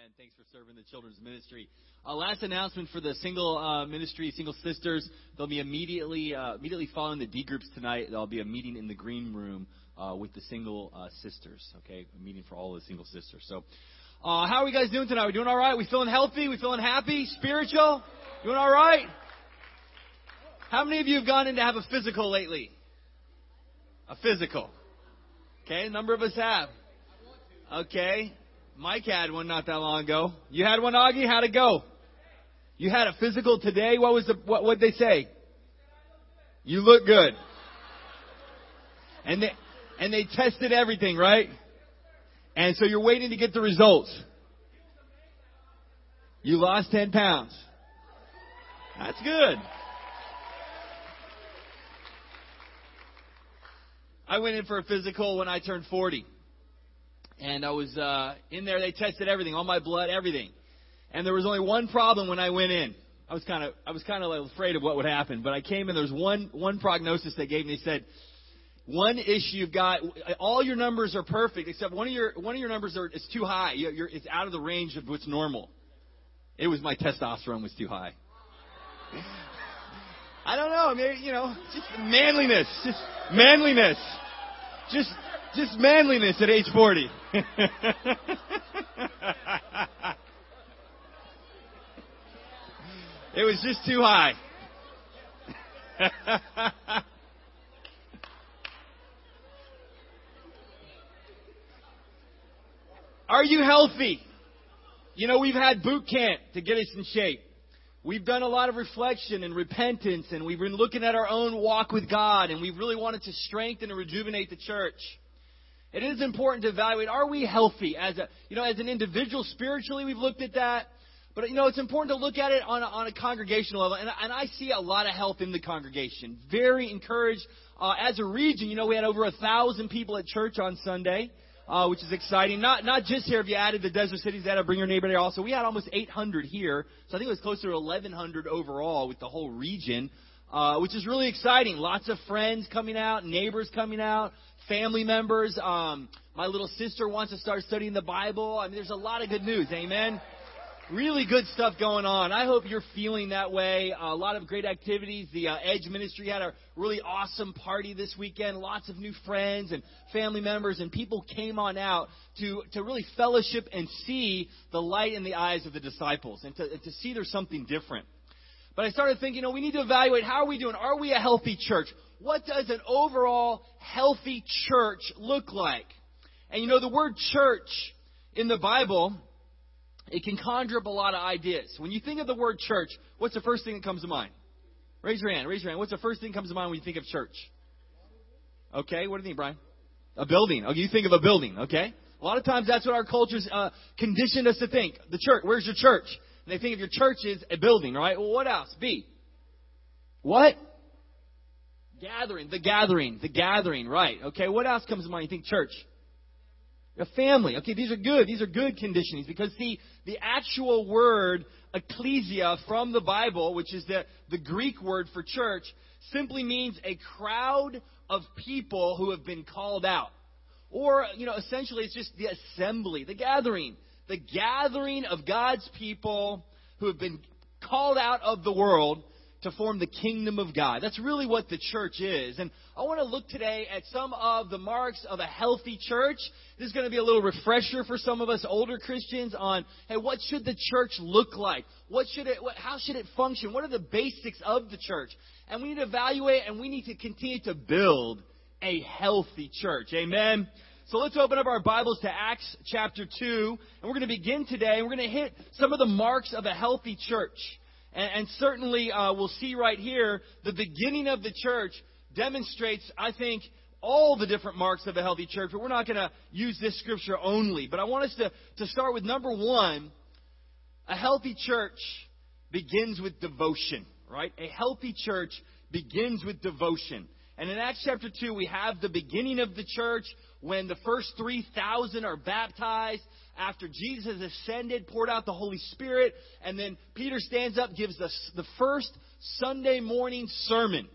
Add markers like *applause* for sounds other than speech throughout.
Amen. Thanks for serving the children's ministry. Uh, last announcement for the single uh, ministry, single sisters. They'll be immediately uh, immediately following the D groups tonight. There'll be a meeting in the green room uh, with the single uh, sisters. Okay, a meeting for all the single sisters. So, uh, how are we guys doing tonight? We doing all right? We feeling healthy? We feeling happy? Spiritual? Doing all right? How many of you have gone in to have a physical lately? A physical. Okay, a number of us have. Okay. Mike had one not that long ago. You had one, Augie? How'd it go? You had a physical today? What was the, what, what'd they say? You look good. And they, and they tested everything, right? And so you're waiting to get the results. You lost 10 pounds. That's good. I went in for a physical when I turned 40 and I was uh, in there. They tested everything, all my blood, everything, and there was only one problem when I went in. I was kind of I was kind of like afraid of what would happen, but I came in. There was one one prognosis they gave me. They said one issue you've got all your numbers are perfect except one of your one of your numbers are is too high. You're, it's out of the range of what's normal. It was my testosterone was too high. *laughs* I don't know. Maybe you know, just manliness, just manliness, just just manliness at age 40. *laughs* it was just too high. *laughs* Are you healthy? You know, we've had boot camp to get us in shape. We've done a lot of reflection and repentance, and we've been looking at our own walk with God, and we really wanted to strengthen and rejuvenate the church. It is important to evaluate, are we healthy as a, you know, as an individual spiritually? We've looked at that. But, you know, it's important to look at it on a, on a congregational level. And, and I see a lot of health in the congregation. Very encouraged. Uh, as a region, you know, we had over a thousand people at church on Sunday. Uh, which is exciting. Not not just here. If you added the Desert Cities, that bring your neighbor there. Also, we had almost 800 here, so I think it was closer to 1,100 overall with the whole region, uh, which is really exciting. Lots of friends coming out, neighbors coming out, family members. Um, my little sister wants to start studying the Bible. I mean, there's a lot of good news. Amen. Really good stuff going on. I hope you're feeling that way. a lot of great activities. The uh, Edge Ministry had a really awesome party this weekend. Lots of new friends and family members, and people came on out to, to really fellowship and see the light in the eyes of the disciples and to, to see there's something different. But I started thinking, you know, we need to evaluate how are we doing? Are we a healthy church? what does an overall healthy church look like? And you know, the word church in the Bible, it can conjure up a lot of ideas. When you think of the word church, what's the first thing that comes to mind? Raise your hand. Raise your hand. What's the first thing that comes to mind when you think of church? Okay, what do you think, Brian? A building. Okay, you think of a building. Okay. A lot of times that's what our culture's uh, conditioned us to think. The church. Where's your church? They think of your church as a building, right? Well, what else? B. What? Gathering, the gathering, the gathering, right. Okay, what else comes to mind? You think church? A family. Okay, these are good. These are good conditionings because see, the actual word ecclesia from the Bible, which is the, the Greek word for church, simply means a crowd of people who have been called out. Or, you know, essentially it's just the assembly, the gathering. The gathering of God's people who have been called out of the world to form the kingdom of God. That's really what the church is. And I want to look today at some of the marks of a healthy church. This is going to be a little refresher for some of us older Christians on, hey, what should the church look like? What should it, what, how should it function? What are the basics of the church? And we need to evaluate and we need to continue to build a healthy church. Amen. So let's open up our Bibles to Acts chapter 2, and we're going to begin today, we're going to hit some of the marks of a healthy church. And, and certainly, uh, we'll see right here, the beginning of the church demonstrates, I think, all the different marks of a healthy church, but we're not going to use this scripture only. But I want us to, to start with number one a healthy church begins with devotion, right? A healthy church begins with devotion. And in Acts chapter 2, we have the beginning of the church when the first 3,000 are baptized after Jesus ascended, poured out the Holy Spirit, and then Peter stands up, gives us the first Sunday morning sermon.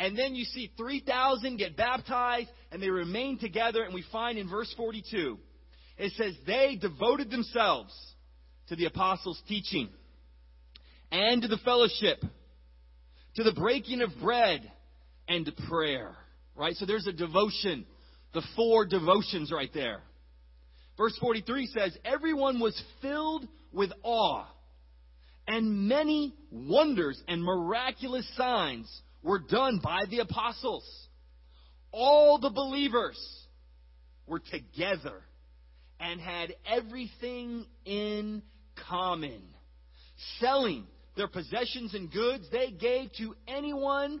And then you see 3,000 get baptized, and they remain together, and we find in verse 42, it says, They devoted themselves to the apostles' teaching, and to the fellowship, to the breaking of bread, and prayer. Right? So there's a devotion, the four devotions right there. Verse 43 says, Everyone was filled with awe, and many wonders and miraculous signs were done by the apostles. All the believers were together and had everything in common. Selling their possessions and goods, they gave to anyone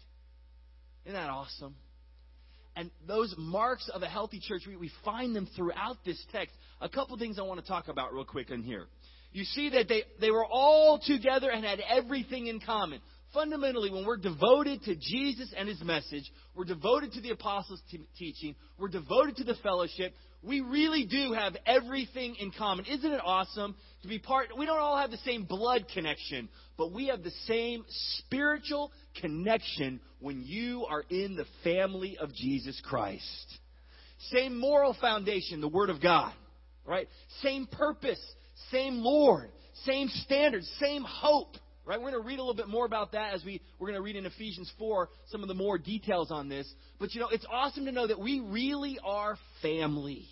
Isn't that awesome? And those marks of a healthy church, we, we find them throughout this text. A couple things I want to talk about real quick in here. You see that they, they were all together and had everything in common. Fundamentally, when we're devoted to Jesus and his message, we're devoted to the apostles' t- teaching, we're devoted to the fellowship, we really do have everything in common. Isn't it awesome to be part? We don't all have the same blood connection, but we have the same spiritual connection when you are in the family of Jesus Christ. Same moral foundation, the Word of God, right? Same purpose, same Lord, same standards, same hope. Right? We're going to read a little bit more about that as we, we're going to read in Ephesians 4 some of the more details on this. But, you know, it's awesome to know that we really are family.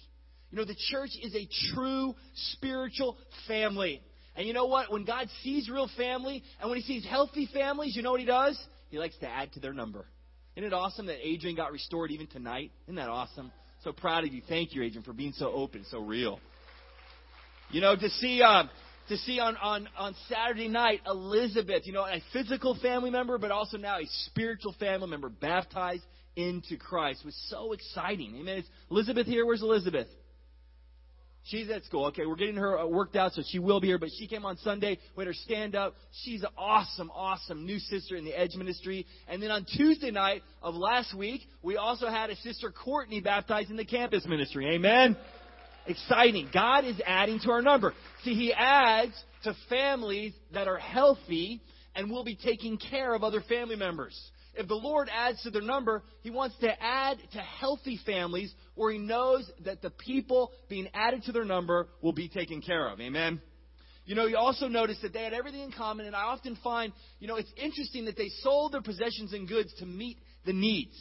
You know, the church is a true spiritual family. And you know what? When God sees real family and when He sees healthy families, you know what He does? He likes to add to their number. Isn't it awesome that Adrian got restored even tonight? Isn't that awesome? So proud of you. Thank you, Adrian, for being so open, so real. You know, to see. Uh, to see on, on, on Saturday night Elizabeth, you know, a physical family member, but also now a spiritual family member baptized into Christ was so exciting. Amen. Is Elizabeth here? Where's Elizabeth? She's at school. Okay, we're getting her uh, worked out, so she will be here. But she came on Sunday. We had her stand up. She's an awesome, awesome new sister in the Edge Ministry. And then on Tuesday night of last week, we also had a sister Courtney baptized in the campus ministry. Amen exciting. God is adding to our number. See, He adds to families that are healthy and will be taking care of other family members. If the Lord adds to their number, He wants to add to healthy families where He knows that the people being added to their number will be taken care of. Amen? You know, you also notice that they had everything in common, and I often find, you know, it's interesting that they sold their possessions and goods to meet the needs.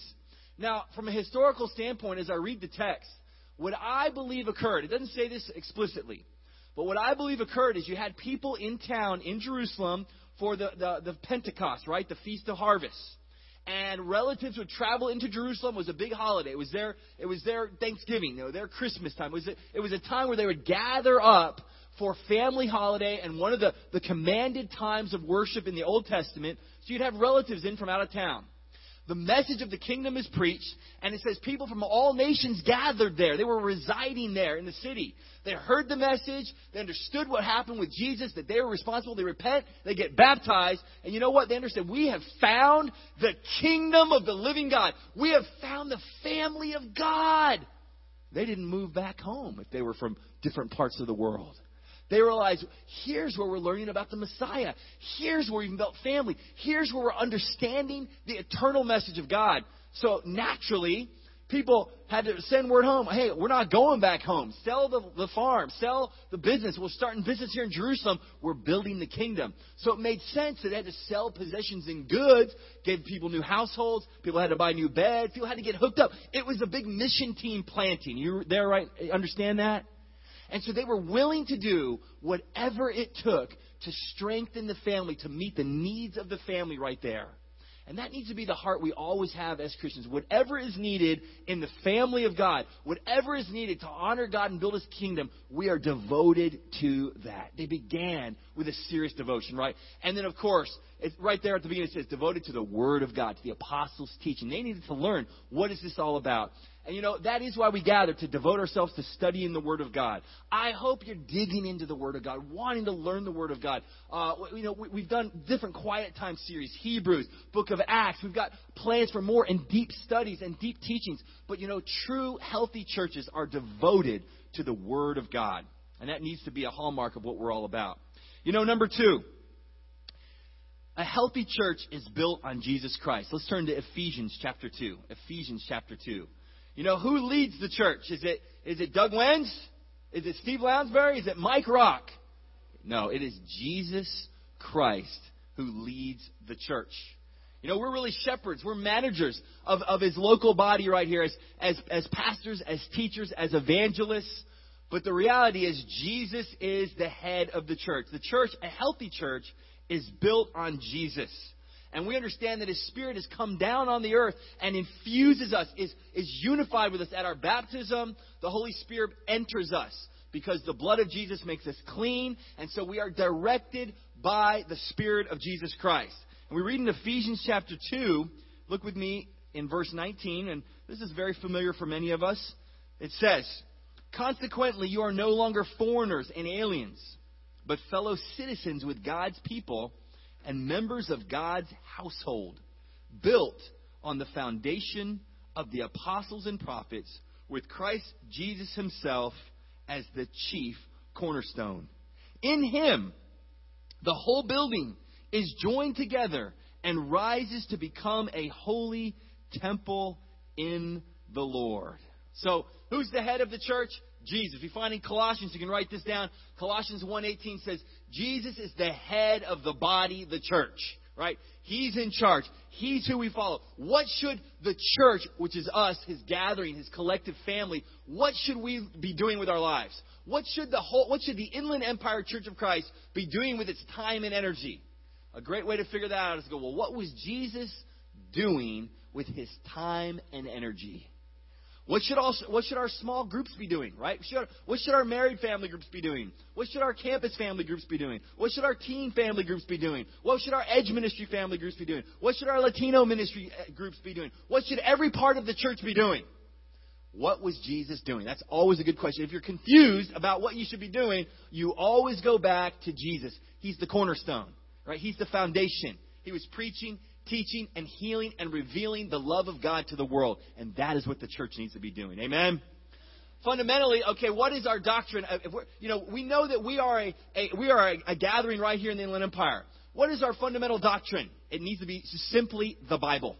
Now, from a historical standpoint, as I read the text, what I believe occurred, it doesn't say this explicitly, but what I believe occurred is you had people in town in Jerusalem for the, the, the Pentecost, right? The Feast of Harvest. And relatives would travel into Jerusalem. It was a big holiday. It was their, it was their Thanksgiving, their Christmas time. It was, a, it was a time where they would gather up for family holiday and one of the, the commanded times of worship in the Old Testament. So you'd have relatives in from out of town the message of the kingdom is preached, and it says people from all nations gathered there. They were residing there in the city. They heard the message, they understood what happened with Jesus, that they were responsible, they repent, they get baptized, and you know what? They understand we have found the kingdom of the living God. We have found the family of God. They didn't move back home if they were from different parts of the world. They realize here's where we're learning about the Messiah. Here's where we've built family. Here's where we're understanding the eternal message of God. So naturally, people had to send word home. Hey, we're not going back home. Sell the, the farm. Sell the business. We're starting business here in Jerusalem. We're building the kingdom. So it made sense that they had to sell possessions and goods, gave people new households. People had to buy new beds. People had to get hooked up. It was a big mission team planting. You there, right? Understand that? And so they were willing to do whatever it took to strengthen the family, to meet the needs of the family right there. And that needs to be the heart we always have as Christians. Whatever is needed in the family of God, whatever is needed to honor God and build His kingdom, we are devoted to that. They began with a serious devotion, right? And then, of course, it's right there at the beginning, it says devoted to the Word of God, to the apostles' teaching. They needed to learn what is this all about. And you know, that is why we gather to devote ourselves to studying the Word of God. I hope you're digging into the Word of God, wanting to learn the Word of God. Uh, you know, we, we've done different quiet time series, Hebrews, Book of Acts. We've got plans for more and deep studies and deep teachings. But you know, true healthy churches are devoted to the Word of God. And that needs to be a hallmark of what we're all about. You know, number two, a healthy church is built on Jesus Christ. Let's turn to Ephesians chapter 2. Ephesians chapter 2. You know, who leads the church? Is it, is it Doug Wenz? Is it Steve Lounsbury? Is it Mike Rock? No, it is Jesus Christ who leads the church. You know, we're really shepherds. We're managers of, of his local body right here as, as, as pastors, as teachers, as evangelists. But the reality is, Jesus is the head of the church. The church, a healthy church, is built on Jesus. And we understand that His Spirit has come down on the earth and infuses us, is, is unified with us at our baptism. The Holy Spirit enters us because the blood of Jesus makes us clean. And so we are directed by the Spirit of Jesus Christ. And we read in Ephesians chapter 2, look with me in verse 19, and this is very familiar for many of us. It says, Consequently, you are no longer foreigners and aliens, but fellow citizens with God's people and members of God's household, built on the foundation of the apostles and prophets, with Christ Jesus himself as the chief cornerstone. In him, the whole building is joined together and rises to become a holy temple in the Lord. So, who's the head of the church? Jesus. We find in Colossians, you can write this down. Colossians 1:18 says, "Jesus is the head of the body, the church." Right? He's in charge. He's who we follow. What should the church, which is us, his gathering, his collective family, what should we be doing with our lives? What should the whole what should the Inland Empire Church of Christ be doing with its time and energy? A great way to figure that out is to go, well, what was Jesus doing with his time and energy? What should, also, what should our small groups be doing, right? Should, what should our married family groups be doing? What should our campus family groups be doing? What should our teen family groups be doing? What should our edge ministry family groups be doing? What should our Latino ministry uh, groups be doing? What should every part of the church be doing? What was Jesus doing? That's always a good question. If you're confused about what you should be doing, you always go back to Jesus. He's the cornerstone, right? He's the foundation. He was preaching, teaching and healing and revealing the love of God to the world. And that is what the church needs to be doing. Amen? Fundamentally, okay, what is our doctrine? Uh, you know, we know that we are a, a we are a, a gathering right here in the Inland Empire. What is our fundamental doctrine? It needs to be simply the Bible.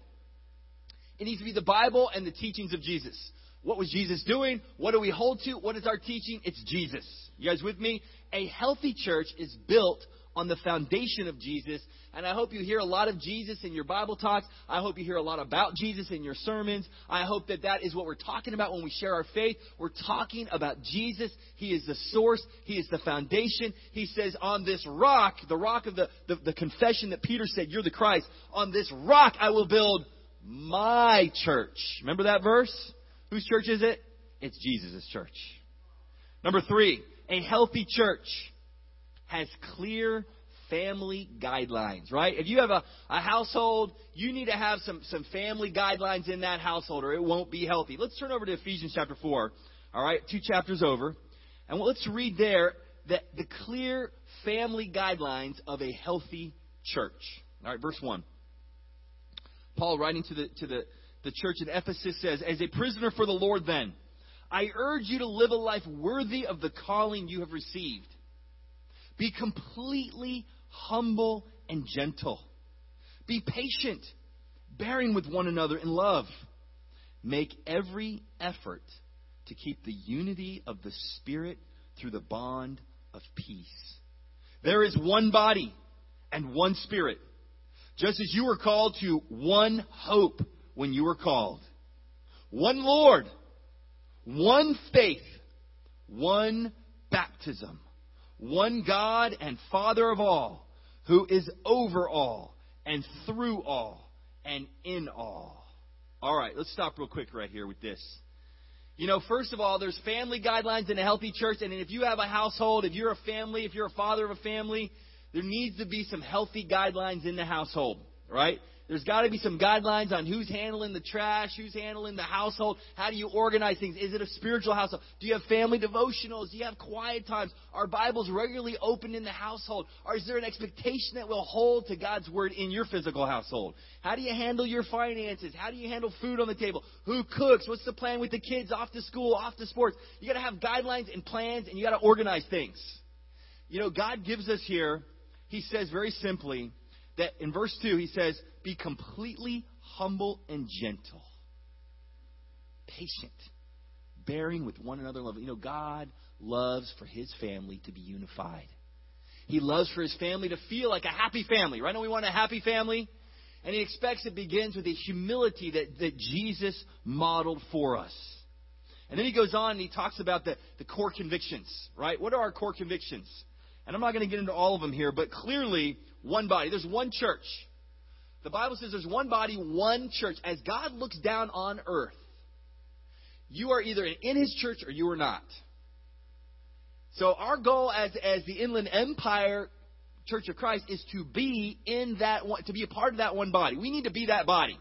It needs to be the Bible and the teachings of Jesus. What was Jesus doing? What do we hold to? What is our teaching? It's Jesus. You guys with me? A healthy church is built on the foundation of Jesus. And I hope you hear a lot of Jesus in your Bible talks. I hope you hear a lot about Jesus in your sermons. I hope that that is what we're talking about when we share our faith. We're talking about Jesus. He is the source. He is the foundation. He says, on this rock, the rock of the, the, the confession that Peter said, you're the Christ. On this rock I will build my church. Remember that verse? Whose church is it? It's Jesus' church. Number three, a healthy church has clear family guidelines, right? If you have a, a household, you need to have some, some family guidelines in that household or it won't be healthy. Let's turn over to Ephesians chapter 4, all right? Two chapters over. And let's read there the, the clear family guidelines of a healthy church. All right, verse 1. Paul, writing to the, to the, the church in Ephesus, says, As a prisoner for the Lord, then, I urge you to live a life worthy of the calling you have received be completely humble and gentle. Be patient, bearing with one another in love. Make every effort to keep the unity of the Spirit through the bond of peace. There is one body and one Spirit, just as you were called to one hope when you were called. One Lord, one faith, one baptism one God and Father of all, who is over all and through all and in all. All right, let's stop real quick right here with this. You know, first of all, there's family guidelines in a healthy church, and if you have a household, if you're a family, if you're a father of a family, there needs to be some healthy guidelines in the household, right? There's got to be some guidelines on who's handling the trash, who's handling the household. How do you organize things? Is it a spiritual household? Do you have family devotionals? Do you have quiet times? Are Bibles regularly opened in the household? Or is there an expectation that will hold to God's word in your physical household? How do you handle your finances? How do you handle food on the table? Who cooks? What's the plan with the kids off to school, off to sports? You got to have guidelines and plans, and you got to organize things. You know, God gives us here. He says very simply that in verse 2, he says, Be completely humble and gentle, patient, bearing with one another love. You know, God loves for his family to be unified. He loves for his family to feel like a happy family. Right now, we want a happy family. And he expects it begins with the humility that, that Jesus modeled for us. And then he goes on and he talks about the, the core convictions, right? What are our core convictions? And I'm not going to get into all of them here, but clearly, one body. There's one church. The Bible says there's one body, one church. As God looks down on earth, you are either in his church or you are not. So our goal as, as the Inland Empire Church of Christ is to be in that one, to be a part of that one body. We need to be that body.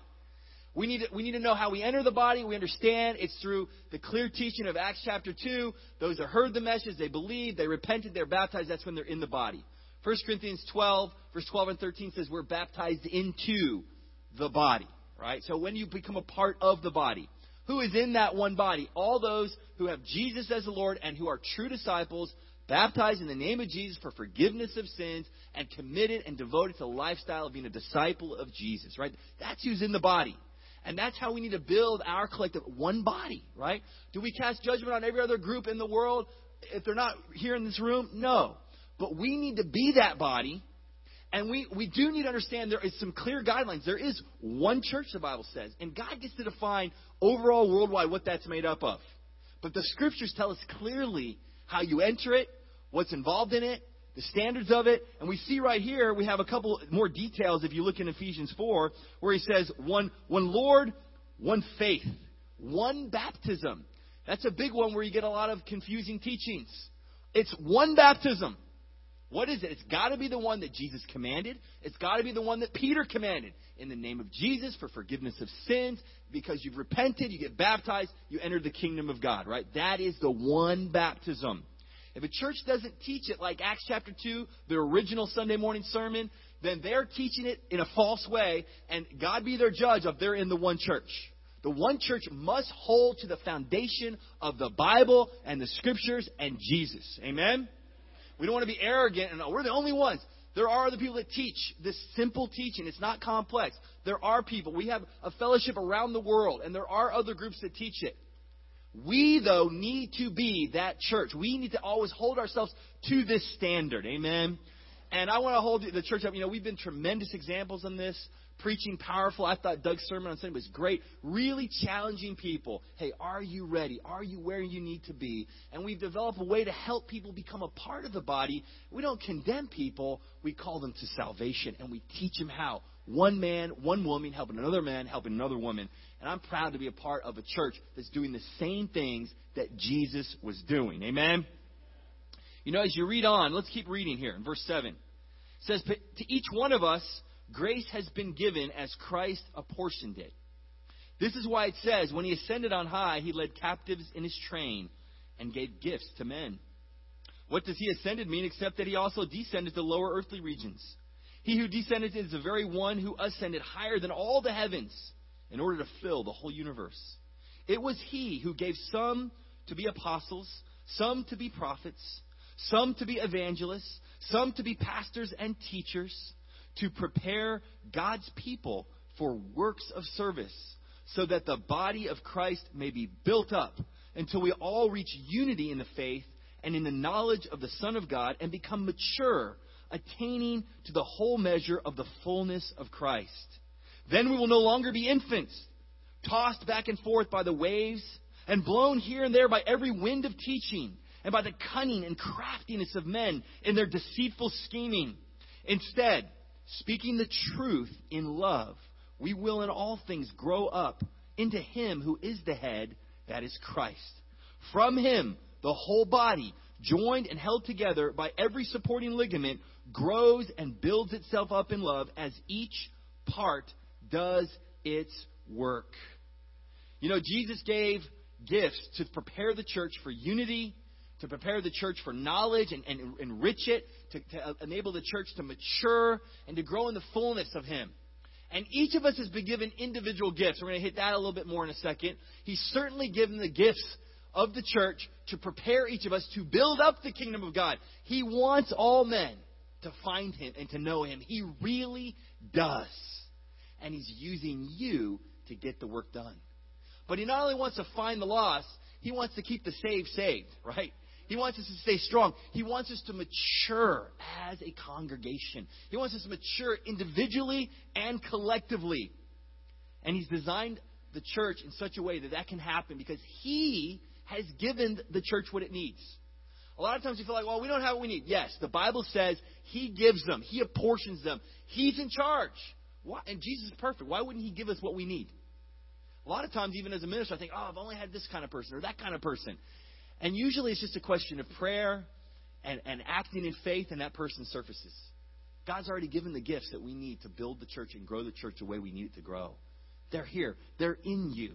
We need, to, we need to know how we enter the body. We understand it's through the clear teaching of Acts chapter 2. Those that heard the message, they believed, they repented, they're baptized. That's when they're in the body. 1 Corinthians 12, verse 12 and 13 says we're baptized into the body, right? So when you become a part of the body, who is in that one body? All those who have Jesus as the Lord and who are true disciples, baptized in the name of Jesus for forgiveness of sins, and committed and devoted to the lifestyle of being a disciple of Jesus, right? That's who's in the body. And that's how we need to build our collective one body, right? Do we cast judgment on every other group in the world if they're not here in this room? No. But we need to be that body. And we, we do need to understand there is some clear guidelines. There is one church, the Bible says, and God gets to define overall worldwide what that's made up of. But the scriptures tell us clearly how you enter it, what's involved in it, the standards of it. And we see right here, we have a couple more details if you look in Ephesians 4, where he says, one, one Lord, one faith, one baptism. That's a big one where you get a lot of confusing teachings. It's one baptism. What is it? It's got to be the one that Jesus commanded. It's got to be the one that Peter commanded. In the name of Jesus for forgiveness of sins, because you've repented, you get baptized, you enter the kingdom of God, right? That is the one baptism. If a church doesn't teach it like Acts chapter 2, the original Sunday morning sermon, then they're teaching it in a false way, and God be their judge of they're in the one church. The one church must hold to the foundation of the Bible and the scriptures and Jesus. Amen? We don't want to be arrogant and oh, we're the only ones. There are other people that teach this simple teaching. It's not complex. There are people. We have a fellowship around the world, and there are other groups that teach it. We, though, need to be that church. We need to always hold ourselves to this standard. Amen. And I want to hold the church up. You know, we've been tremendous examples on this. Preaching powerful. I thought Doug's sermon on Sunday was great. Really challenging people. Hey, are you ready? Are you where you need to be? And we've developed a way to help people become a part of the body. We don't condemn people. We call them to salvation and we teach them how. One man, one woman helping another man, helping another woman. And I'm proud to be a part of a church that's doing the same things that Jesus was doing. Amen? You know, as you read on, let's keep reading here in verse 7. It says, To each one of us, grace has been given as Christ apportioned it. This is why it says, When he ascended on high, he led captives in his train and gave gifts to men. What does he ascended mean except that he also descended to lower earthly regions? He who descended is the very one who ascended higher than all the heavens in order to fill the whole universe. It was He who gave some to be apostles, some to be prophets, some to be evangelists, some to be pastors and teachers, to prepare God's people for works of service, so that the body of Christ may be built up until we all reach unity in the faith and in the knowledge of the Son of God and become mature, attaining to the whole measure of the fullness of Christ. Then we will no longer be infants, tossed back and forth by the waves, and blown here and there by every wind of teaching, and by the cunning and craftiness of men in their deceitful scheming. Instead, speaking the truth in love, we will in all things grow up into Him who is the head, that is Christ. From Him, the whole body, joined and held together by every supporting ligament, grows and builds itself up in love as each part does its work. You know, Jesus gave gifts to prepare the church for unity, to prepare the church for knowledge and, and enrich it, to, to enable the church to mature and to grow in the fullness of Him. And each of us has been given individual gifts. We're going to hit that a little bit more in a second. He's certainly given the gifts of the church to prepare each of us to build up the kingdom of God. He wants all men to find Him and to know Him. He really does. And He's using you to get the work done. But He not only wants to find the lost, He wants to keep the saved saved, right? He wants us to stay strong. He wants us to mature as a congregation. He wants us to mature individually and collectively. And He's designed the church in such a way that that can happen because He has given the church what it needs. A lot of times you feel like, well, we don't have what we need. Yes, the Bible says He gives them, He apportions them, He's in charge. Why? And Jesus is perfect. Why wouldn't He give us what we need? A lot of times, even as a minister, I think, oh, I've only had this kind of person or that kind of person. And usually it's just a question of prayer and, and acting in faith, and that person surfaces. God's already given the gifts that we need to build the church and grow the church the way we need it to grow. They're here, they're in you.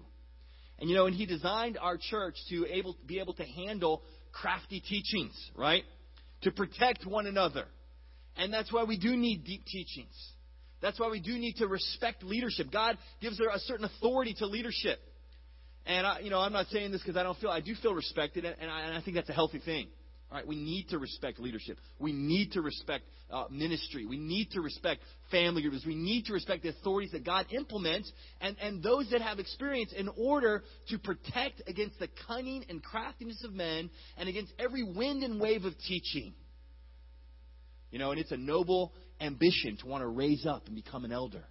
And you know, and He designed our church to able, be able to handle crafty teachings, right? To protect one another. And that's why we do need deep teachings. That's why we do need to respect leadership. God gives a certain authority to leadership. And I, you know, I'm not saying this because I don't feel I do feel respected, and I, and I think that's a healthy thing. All right, we need to respect leadership. We need to respect uh, ministry. We need to respect family groups. We need to respect the authorities that God implements and, and those that have experience in order to protect against the cunning and craftiness of men and against every wind and wave of teaching. You know, and it's a noble ambition to want to raise up and become an elder.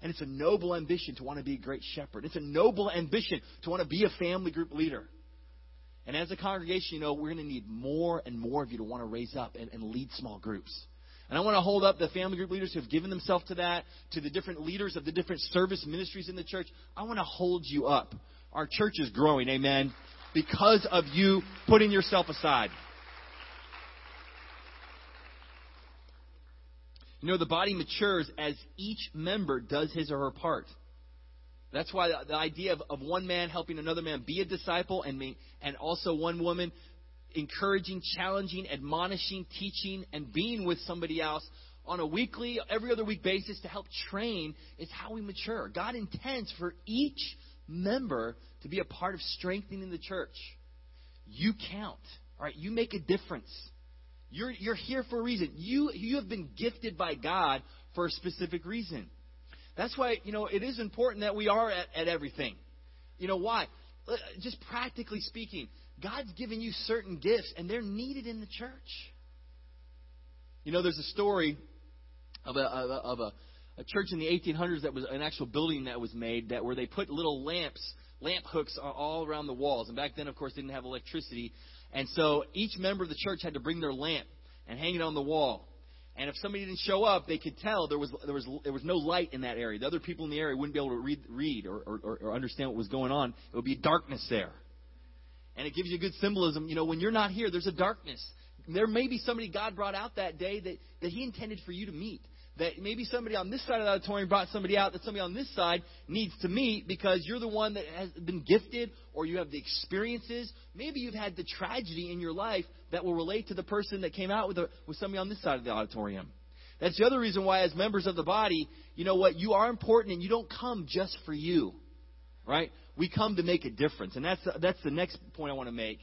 And it's a noble ambition to want to be a great shepherd. It's a noble ambition to want to be a family group leader. And as a congregation, you know, we're going to need more and more of you to want to raise up and, and lead small groups. And I want to hold up the family group leaders who have given themselves to that, to the different leaders of the different service ministries in the church. I want to hold you up. Our church is growing, amen, because of you putting yourself aside. You know, the body matures as each member does his or her part. That's why the, idea of, of one man helping another man be a disciple and, me, and also one woman encouraging, challenging, admonishing, teaching, and being with somebody else on a weekly, every other week basis to help train is how we mature. God intends for each member to be a part of strengthening the church. You count. All right, you make a difference. You're, you're here for a reason. You, you have been gifted by God for a specific reason. That's why, you know, it is important that we are at, at everything. You know, why? Uh, just practically speaking, God's given you certain gifts, and they're needed in the church. You know, there's a story of a, of a, a church in the 1800s that was an actual building that was made that where they put little lamps, lamp hooks all around the walls. And back then, of course, they didn't have electricity. And so each member of the church had to bring their lamp and hang it on the wall. And if somebody didn't show up, they could tell there was there was there was no light in that area. The other people in the area wouldn't be able to read read or, or, or understand what was going on. It would be darkness there. And it gives you good symbolism. You know, when you're not here, there's a darkness. There may be somebody God brought out that day that, that He intended for you to meet that maybe somebody on this side of the auditorium brought somebody out that somebody on this side needs to meet because you're the one that has been gifted or you have the experiences. Maybe you've had the tragedy in your life that will relate to the person that came out with, with somebody on this side of the auditorium. That's the other reason why, as members of the body, you know what? You are important and you don't come just for you, right? We come to make a difference. And that's, that's the next point I want to make.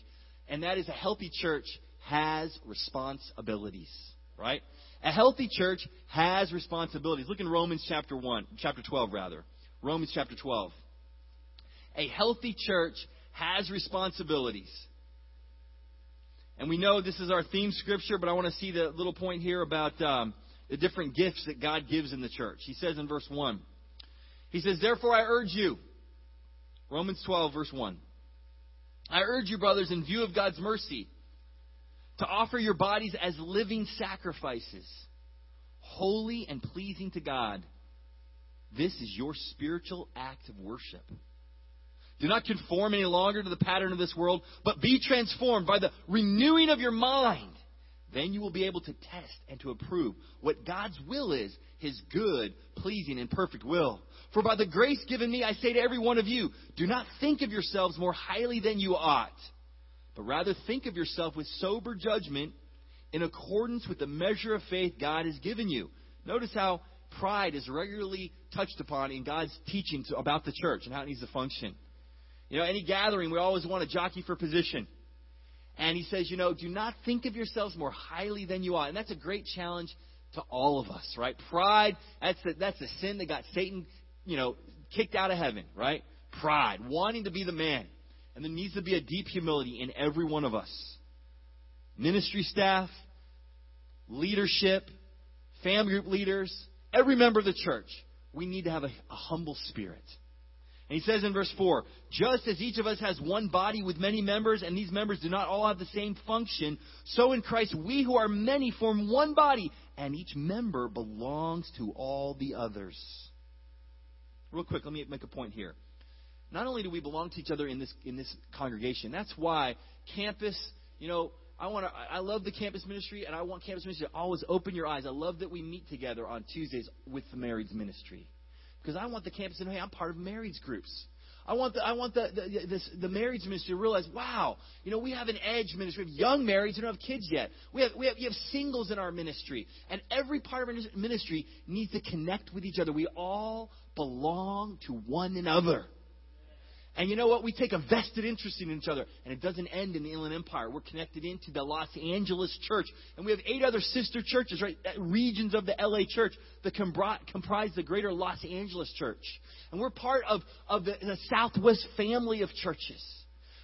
And that is a healthy church has responsibilities, right? A healthy church has responsibilities. Look in Romans chapter 1, chapter 12 rather. Romans chapter 12. A healthy church has responsibilities. And we know this is our theme scripture, but I want to see the little point here about um, the different gifts that God gives in the church. He says in verse 1, He says, Therefore I urge you, Romans 12, verse 1, I urge you, brothers, in view of God's mercy, to offer your bodies as living sacrifices, holy and pleasing to God. This is your spiritual act of worship. Do not conform any longer to the pattern of this world, but be transformed by the renewing of your mind. Then you will be able to test and to approve what God's will is, his good, pleasing, and perfect will. For by the grace given me, I say to every one of you, do not think of yourselves more highly than you ought, but rather think of yourself with sober judgment in accordance with the measure of faith God has given you. Notice how pride is regularly touched upon in God's teaching about the church and how it needs to function. You know, any gathering, we always want to jockey for position. And he says, you know, do not think of yourselves more highly than you ought. And that's a great challenge to all of us, right? Pride, that's a, that's a sin that got Satan, you know, kicked out of heaven, right? Pride, wanting to be the man. And there needs to be a deep humility in every one of us. Ministry staff, leadership, family group leaders, every member of the church, we need to have a, a humble spirit. And he says in verse 4 Just as each of us has one body with many members, and these members do not all have the same function, so in Christ we who are many form one body, and each member belongs to all the others. Real quick, let me make a point here. Not only do we belong to each other in this, in this congregation, that's why campus, you know, I want to. I love the campus ministry, and I want campus ministry to always open your eyes. I love that we meet together on Tuesdays with the marrieds ministry, because I want the campus to know, hey, I'm part of marriage groups. I want the I want the the, this, the marriage ministry to realize, wow, you know, we have an edge ministry. We have young marrieds who don't have kids yet. We have we have, we have singles in our ministry, and every part of our ministry needs to connect with each other. We all belong to one another. And you know what? We take a vested interest in each other. And it doesn't end in the Inland Empire. We're connected into the Los Angeles church. And we have eight other sister churches, right? Regions of the LA church that comprise the greater Los Angeles church. And we're part of, of the, the Southwest family of churches.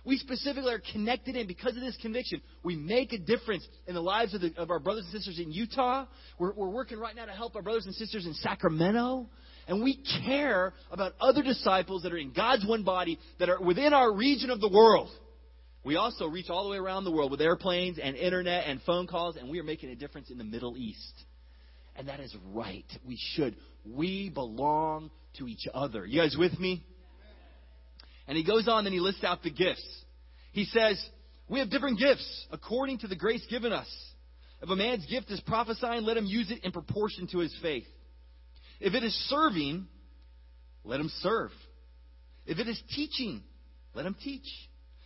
We specifically are connected in because of this conviction. We make a difference in the lives of, the, of our brothers and sisters in Utah. We're, we're working right now to help our brothers and sisters in Sacramento and we care about other disciples that are in God's one body that are within our region of the world. We also reach all the way around the world with airplanes and internet and phone calls, and we are making a difference in the Middle East. And that is right. We should. We belong to each other. You guys with me? And he goes on and he lists out the gifts. He says, We have different gifts according to the grace given us. If a man's gift is prophesying, let him use it in proportion to his faith. If it is serving, let him serve. If it is teaching, let him teach.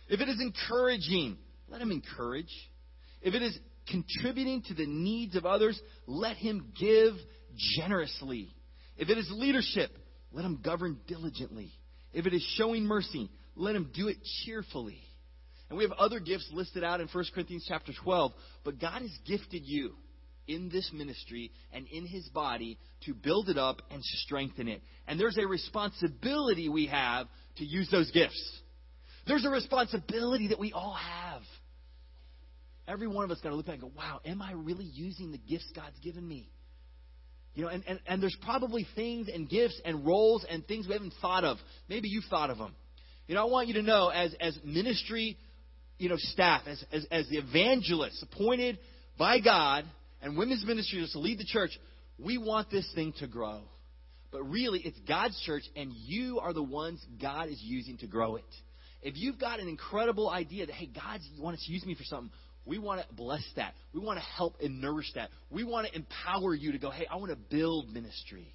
If it is encouraging, let him encourage. If it is contributing to the needs of others, let him give generously. If it is leadership, let him govern diligently. If it is showing mercy, let him do it cheerfully. And we have other gifts listed out in 1 Corinthians chapter 12, but God has gifted you in this ministry and in his body to build it up and strengthen it. And there's a responsibility we have to use those gifts. There's a responsibility that we all have. Every one of us got to look back and go, wow, am I really using the gifts God's given me? You know, and, and, and there's probably things and gifts and roles and things we haven't thought of. Maybe you've thought of them. You know, I want you to know as, as ministry, you know, staff, as, as, as the evangelists appointed by God and women's ministry is to lead the church, we want this thing to grow. But really, it's God's church, and you are the ones God is using to grow it. If you've got an incredible idea that, hey, God wants to use me for something, we want to bless that. We want to help and nourish that. We want to empower you to go, hey, I want to build ministry.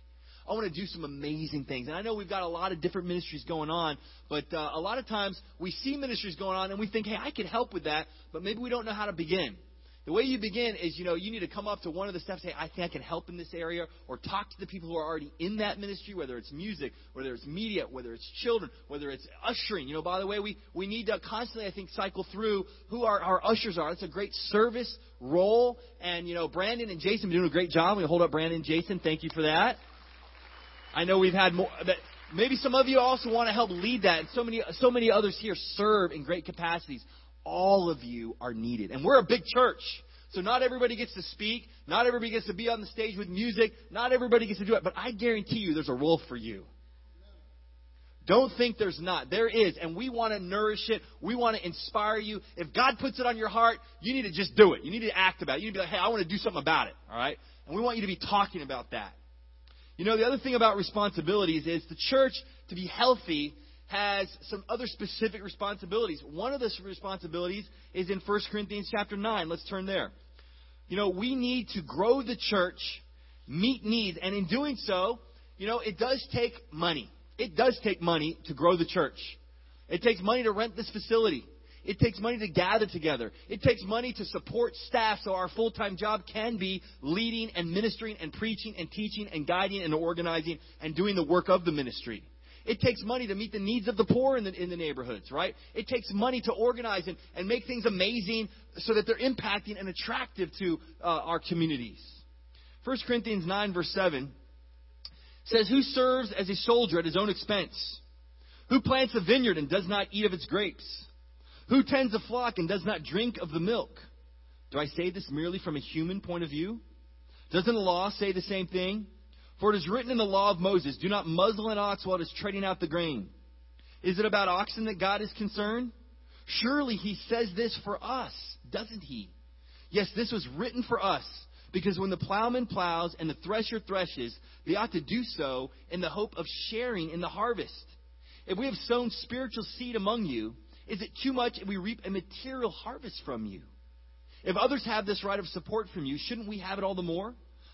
I want to do some amazing things. And I know we've got a lot of different ministries going on, but uh, a lot of times we see ministries going on and we think, hey, I could help with that, but maybe we don't know how to begin. The way you begin is, you know, you need to come up to one of the steps, say, I think I can help in this area, or talk to the people who are already in that ministry, whether it's music, whether it's media, whether it's children, whether it's ushering. You know, by the way, we, we need to constantly, I think, cycle through who our, our ushers are. That's a great service role. And, you know, Brandon and Jason doing a great job. We hold up Brandon and Jason. Thank you for that. I know we've had more. That, maybe some of you also want to help lead that, and so many, so many others here serve in great capacities all of you are needed. And we're a big church. So not everybody gets to speak. Not everybody gets to be on the stage with music. Not everybody gets to do it. But I guarantee you there's a role for you. Don't think there's not. There is. And we want to nourish it. We want to inspire you. If God puts it on your heart, you need to just do it. You need to act about it. You need to be like, hey, I want to do something about it. All right? And we want you to be talking about that. You know, the other thing about responsibilities is the church, to be healthy, has some other specific responsibilities. One of the responsibilities is in 1 Corinthians chapter 9. Let's turn there. You know, we need to grow the church, meet needs, and in doing so, you know, it does take money. It does take money to grow the church. It takes money to rent this facility. It takes money to gather together. It takes money to support staff so our full time job can be leading and ministering and preaching and teaching and guiding and organizing and doing the work of the ministry. It takes money to meet the needs of the poor in the, in the neighborhoods, right? It takes money to organize and, and make things amazing so that they're impacting and attractive to uh, our communities. 1 Corinthians 9, verse 7 says, Who serves as a soldier at his own expense? Who plants a vineyard and does not eat of its grapes? Who tends a flock and does not drink of the milk? Do I say this merely from a human point of view? Doesn't the law say the same thing? For it is written in the law of Moses, Do not muzzle an ox while it is treading out the grain. Is it about oxen that God is concerned? Surely he says this for us, doesn't he? Yes, this was written for us, because when the plowman plows and the thresher threshes, they ought to do so in the hope of sharing in the harvest. If we have sown spiritual seed among you, is it too much if we reap a material harvest from you? If others have this right of support from you, shouldn't we have it all the more?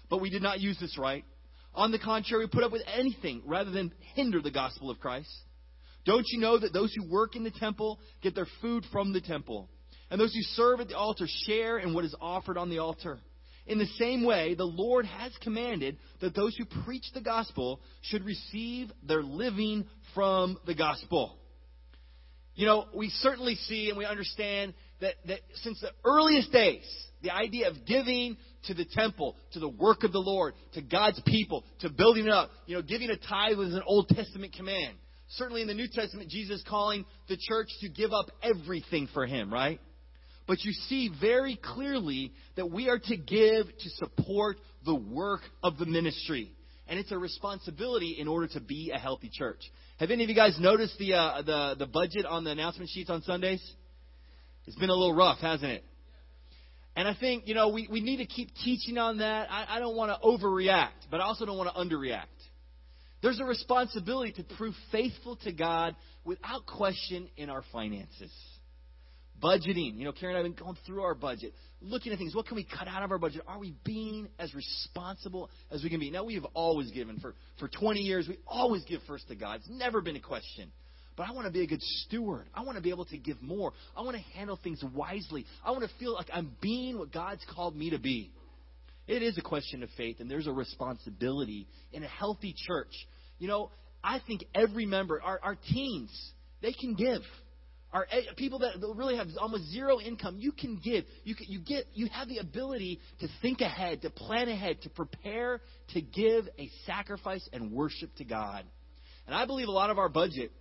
But we did not use this right. On the contrary, put up with anything rather than hinder the gospel of Christ. Don't you know that those who work in the temple get their food from the temple? And those who serve at the altar share in what is offered on the altar. In the same way, the Lord has commanded that those who preach the gospel should receive their living from the gospel. You know, we certainly see and we understand that, that since the earliest days, the idea of giving to the temple, to the work of the Lord, to God's people, to building it up, you know, giving a tithe was an Old Testament command. Certainly in the New Testament, Jesus is calling the church to give up everything for Him, right? But you see very clearly that we are to give to support the work of the ministry. And it's a responsibility in order to be a healthy church. Have any of you guys noticed the, uh, the, the budget on the announcement sheets on Sundays? It's been a little rough, hasn't it? And I think, you know, we, we need to keep teaching on that. I, I don't want to overreact, but I also don't want to underreact. There's a responsibility to prove faithful to God without question in our finances. Budgeting. You know, Karen and I have been going through our budget, looking at things. What can we cut out of our budget? Are we being as responsible as we can be? Now, we have always given. For, for 20 years, we always give first to God. It's never been a question. But I want to be a good steward. I want to be able to give more. I want to handle things wisely. I want to feel like I'm being what God's called me to be. It is a question of faith, and there's a responsibility in a healthy church. You know, I think every member, our, our teens, they can give are eh, people that really have almost zero income, you can give. You, can, you get. You have the ability to think ahead, to plan ahead, to prepare to give a sacrifice and worship to God. And I believe a lot of our budget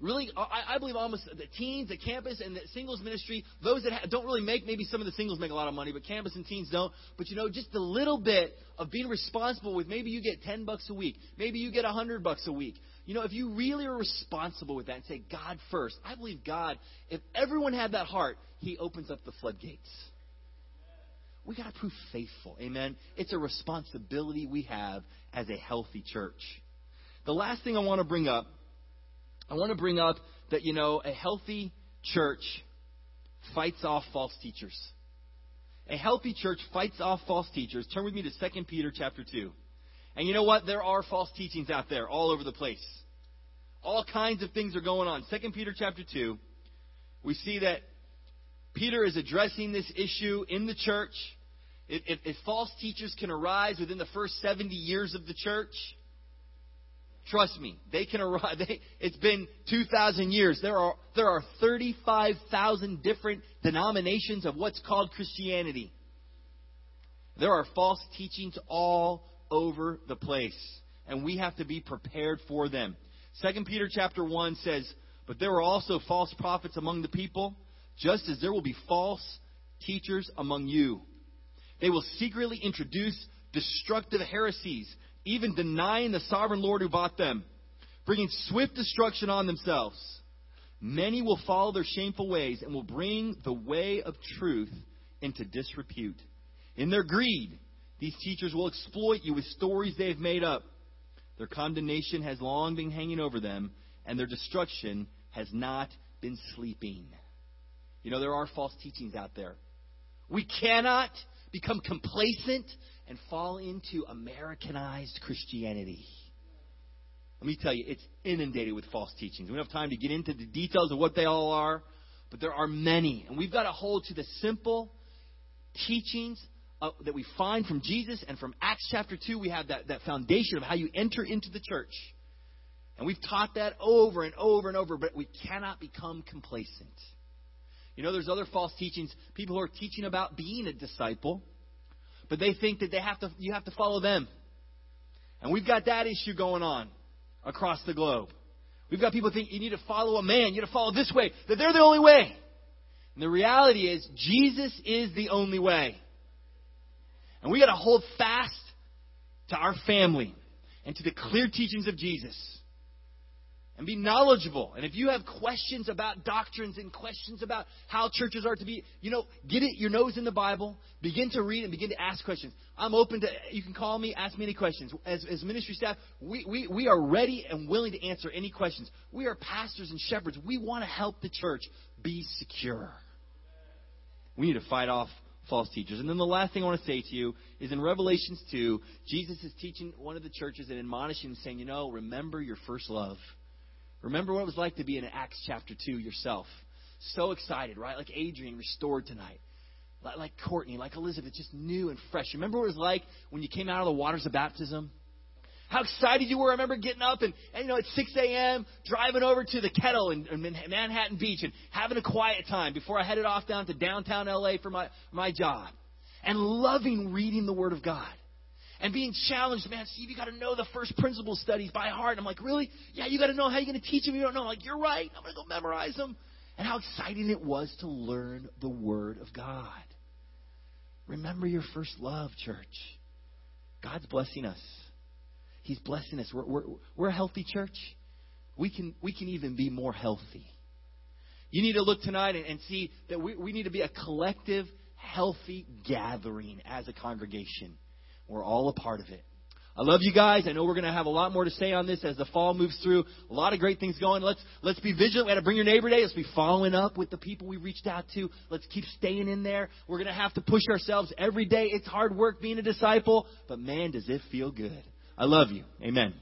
really, I, I believe almost the teens, the campus, and the singles ministry, those that ha- don't really make, maybe some of the singles make a lot of money, but campus and teens don't. But you know, just a little bit of being responsible with maybe you get 10 bucks a week, maybe you get 100 bucks a week. You know, if you really are responsible with that and say, God first, I believe God, if everyone had that heart, He opens up the floodgates. We got to prove faithful. Amen. It's a responsibility we have as a healthy church. The last thing I want to bring up I want to bring up that, you know, a healthy church fights off false teachers. A healthy church fights off false teachers. Turn with me to 2 Peter chapter 2. And you know what? There are false teachings out there all over the place. All kinds of things are going on. 2 Peter chapter 2, we see that Peter is addressing this issue in the church. If, if, if false teachers can arise within the first 70 years of the church, Trust me, they can arrive. *laughs* They, it's been 2,000 years. There are, there are 35,000 different denominations of what's called Christianity. There are false teachings all over the place, and we have to be prepared for them. 2 Peter chapter 1 says, But there are also false prophets among the people, just as there will be false teachers among you. They will secretly introduce destructive heresies even denying the sovereign Lord who bought them, bringing swift destruction on themselves. Many will follow their shameful ways and will bring the way of truth into disrepute. In their greed, these teachers will exploit you with stories they have made up. Their condemnation has long been hanging over them, and their destruction has not been sleeping. You know, there are false teachings out there. We cannot become complacent and fall into Americanized Christianity. Let me tell you, it's inundated with false teachings. We don't have time to get into the details of what they all are, but there are many. And we've got to hold to the simple teachings that we find from Jesus and from Acts chapter 2. We have that, that foundation of how you enter into the church. And we've taught that over and over and over, but we cannot become complacent. You know, there's other false teachings. People who are teaching about being a disciple, but they think that they have to, you have to follow them. And we've got that issue going on across the globe. We've got people think you need to follow a man, you need to follow this way, that they're the only way. And the reality is, Jesus is the only way. And we got to hold fast to our family and to the clear teachings of Jesus and be knowledgeable. And if you have questions about doctrines and questions about how churches are to be, you know, get it your nose in the Bible, begin to read and begin to ask questions. I'm open to you can call me, ask me any questions. As as ministry staff, we, we, we are ready and willing to answer any questions. We are pastors and shepherds. We want to help the church be secure. We need to fight off false teachers. And then the last thing I want to say to you is in Revelations 2, Jesus is teaching one of the churches and admonishing, saying, you know, remember your first love. Remember what it was like to be in Acts chapter 2 yourself. So excited, right? Like Adrian restored tonight. Like Courtney, like Elizabeth, just new and fresh. Remember what it was like when you came out of the waters of baptism? How excited you were. I remember getting up and, and you know, at 6 a.m., driving over to the kettle in, in Manhattan Beach and having a quiet time before I headed off down to downtown LA for my, my job. And loving reading the Word of God and being challenged, man, Steve, you got to know the first principle studies by heart. And I'm like, really? Yeah, you got to know how you're going to teach them. You don't know. I'm like, you're right. I'm going to go memorize them. And how exciting it was to learn the Word of God. Remember your first love, church. God's blessing us. He's blessing us. We're, we're, we're a healthy church. We can, we can even be more healthy. You need to look tonight and, and see that we, we need to be a collective, healthy gathering as a congregation. We're all a part of it. I love you guys. I know we're going to have a lot more to say on this as the fall moves through. A lot of great things going. Let's let's be vigilant. We got to bring your neighbor day. Let's be following up with the people we reached out to. Let's keep staying in there. We're going to have to push ourselves every day. It's hard work being a disciple, but man, does it feel good. I love you. Amen.